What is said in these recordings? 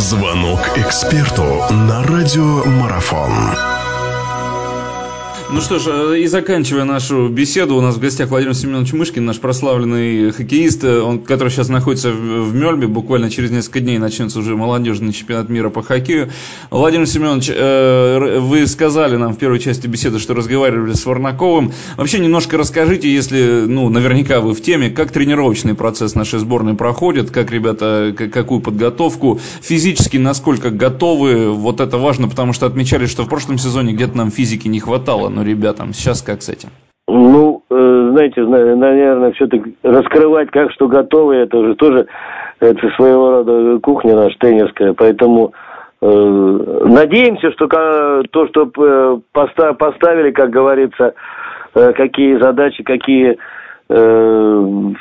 Звонок эксперту на радиомарафон. Ну что ж, э, и заканчивая нашу беседу, у нас в гостях Владимир Семенович Мышкин, наш прославленный хоккеист, э, он, который сейчас находится в Мельбе, буквально через несколько дней начнется уже молодежный чемпионат мира по хоккею. Владимир Семенович, э, вы сказали нам в первой части беседы, что разговаривали с Варнаковым. Вообще немножко расскажите, если, ну, наверняка вы в теме, как тренировочный процесс нашей сборной проходит, как ребята, какую подготовку, физически насколько готовы, вот это важно, потому что отмечали, что в прошлом сезоне где-то нам физики не хватало, ну, ребятам. Сейчас как с этим? Ну, э, знаете, наверное, все-таки раскрывать как что готовы, это уже тоже это своего рода кухня наша тренерская, поэтому э, надеемся, что то, что э, поставили, как говорится, э, какие задачи, какие, э,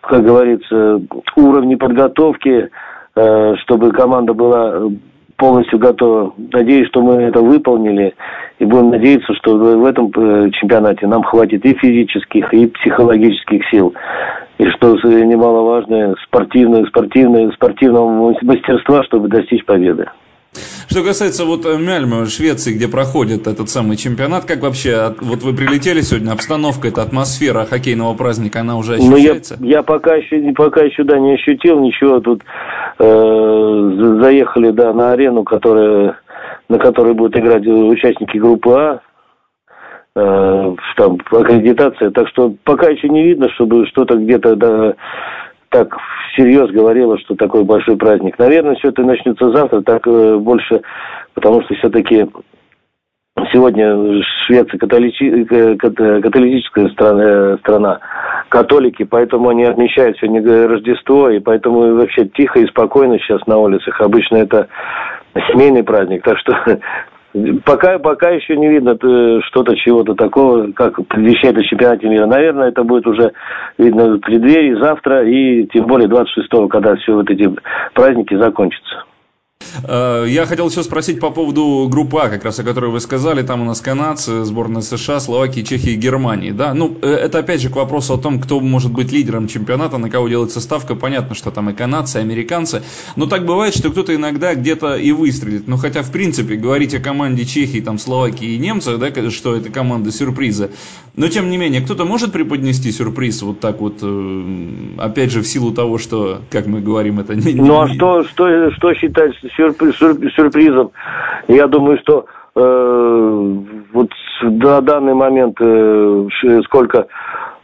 как говорится, уровни подготовки, э, чтобы команда была полностью готова. Надеюсь, что мы это выполнили. И будем надеяться, что в этом э, чемпионате нам хватит и физических, и психологических сил. И что немаловажное, спортивное, спортивное, спортивного мастерства, чтобы достичь победы. Что касается вот э, Мяльмы, Швеции, где проходит этот самый чемпионат, как вообще, вот вы прилетели сегодня, обстановка, эта атмосфера хоккейного праздника, она уже ощущается? Ну, я, я пока еще, пока еще, да, не ощутил ничего, тут э, заехали, да, на арену, которая, на которой будут играть участники группы А, э, там аккредитация, так что пока еще не видно, чтобы что-то где-то да, так всерьез говорила, что такой большой праздник. Наверное, все это начнется завтра, так э, больше, потому что все-таки сегодня Швеция католичи, э, католическая страна, страна, католики, поэтому они отмечают сегодня Рождество, и поэтому вообще тихо и спокойно сейчас на улицах. Обычно это семейный праздник, так что Пока, пока еще не видно э, что-то, чего-то такого, как предвещает о чемпионате мира. Наверное, это будет уже видно в преддверии завтра и тем более 26-го, когда все вот эти праздники закончатся. Э, я хотел еще спросить по поводу группы А, как раз о которой вы сказали. Там у нас канадцы, сборная США, Словакии, Чехии и Германии. Да? Ну, э, это опять же к вопросу о том, кто может быть лидером чемпионата, на кого делается ставка. Понятно, что там и канадцы, и американцы. Но так бывает, что кто-то иногда где-то и выстрелит. Ну, хотя, в принципе, говорить о команде Чехии, там, Словакии и немцах, да, что это команда сюрприза. Но, тем не менее, кто-то может преподнести сюрприз вот так вот, э, опять же, в силу того, что, как мы говорим, это не... Ну, а что, что, что считать сюрпризом. Я думаю, что э, вот на данный момент э, сколько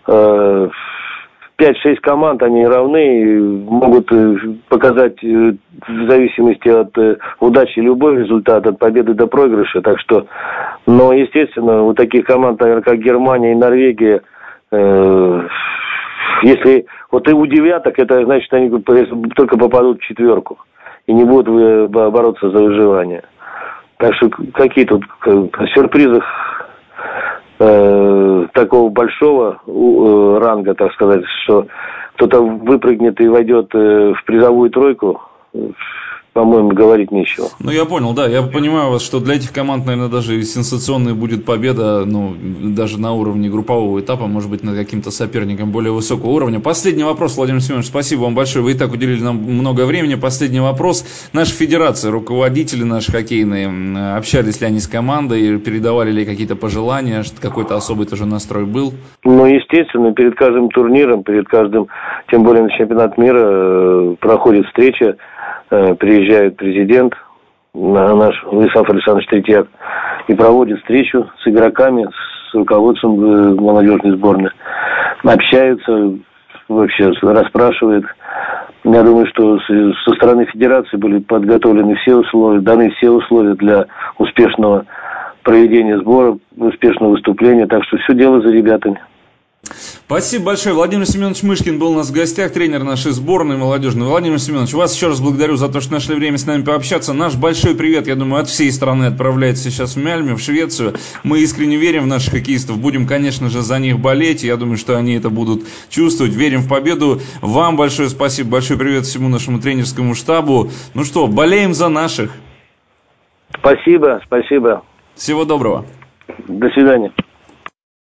э, 5-6 команд, они равны, могут э, показать э, в зависимости от э, удачи любой результат, от победы до проигрыша. Так что, но, естественно, у таких команд, наверное, как Германия и Норвегия, если вот и у девяток, это значит, они только попадут в четверку и не будут э, бороться за выживание. Так что какие тут сюрпризы э, такого большого э, ранга, так сказать, что кто-то выпрыгнет и войдет э, в призовую тройку, по-моему, говорить нечего. Ну, я понял, да. Я понимаю вас, что для этих команд, наверное, даже сенсационная будет победа, ну, даже на уровне группового этапа, может быть, над каким-то соперником более высокого уровня. Последний вопрос, Владимир Семенович, спасибо вам большое. Вы и так уделили нам много времени. Последний вопрос. Наша федерация, руководители наши хоккейные, общались ли они с командой, передавали ли какие-то пожелания, что какой-то особый тоже настрой был? Ну, естественно, перед каждым турниром, перед каждым, тем более на чемпионат мира, э, проходит встреча приезжает президент, наш Владислав Александрович Третьяк, и проводит встречу с игроками, с руководством э, молодежной сборной. Общаются, вообще расспрашивает. Я думаю, что со стороны федерации были подготовлены все условия, даны все условия для успешного проведения сбора, успешного выступления. Так что все дело за ребятами. Спасибо большое. Владимир Семенович Мышкин был у нас в гостях, тренер нашей сборной молодежной. Владимир Семенович, вас еще раз благодарю за то, что нашли время с нами пообщаться. Наш большой привет, я думаю, от всей страны отправляется сейчас в Мяльме, в Швецию. Мы искренне верим в наших хоккеистов. Будем, конечно же, за них болеть. Я думаю, что они это будут чувствовать. Верим в победу. Вам большое спасибо. Большой привет всему нашему тренерскому штабу. Ну что, болеем за наших. Спасибо, спасибо. Всего доброго. До свидания.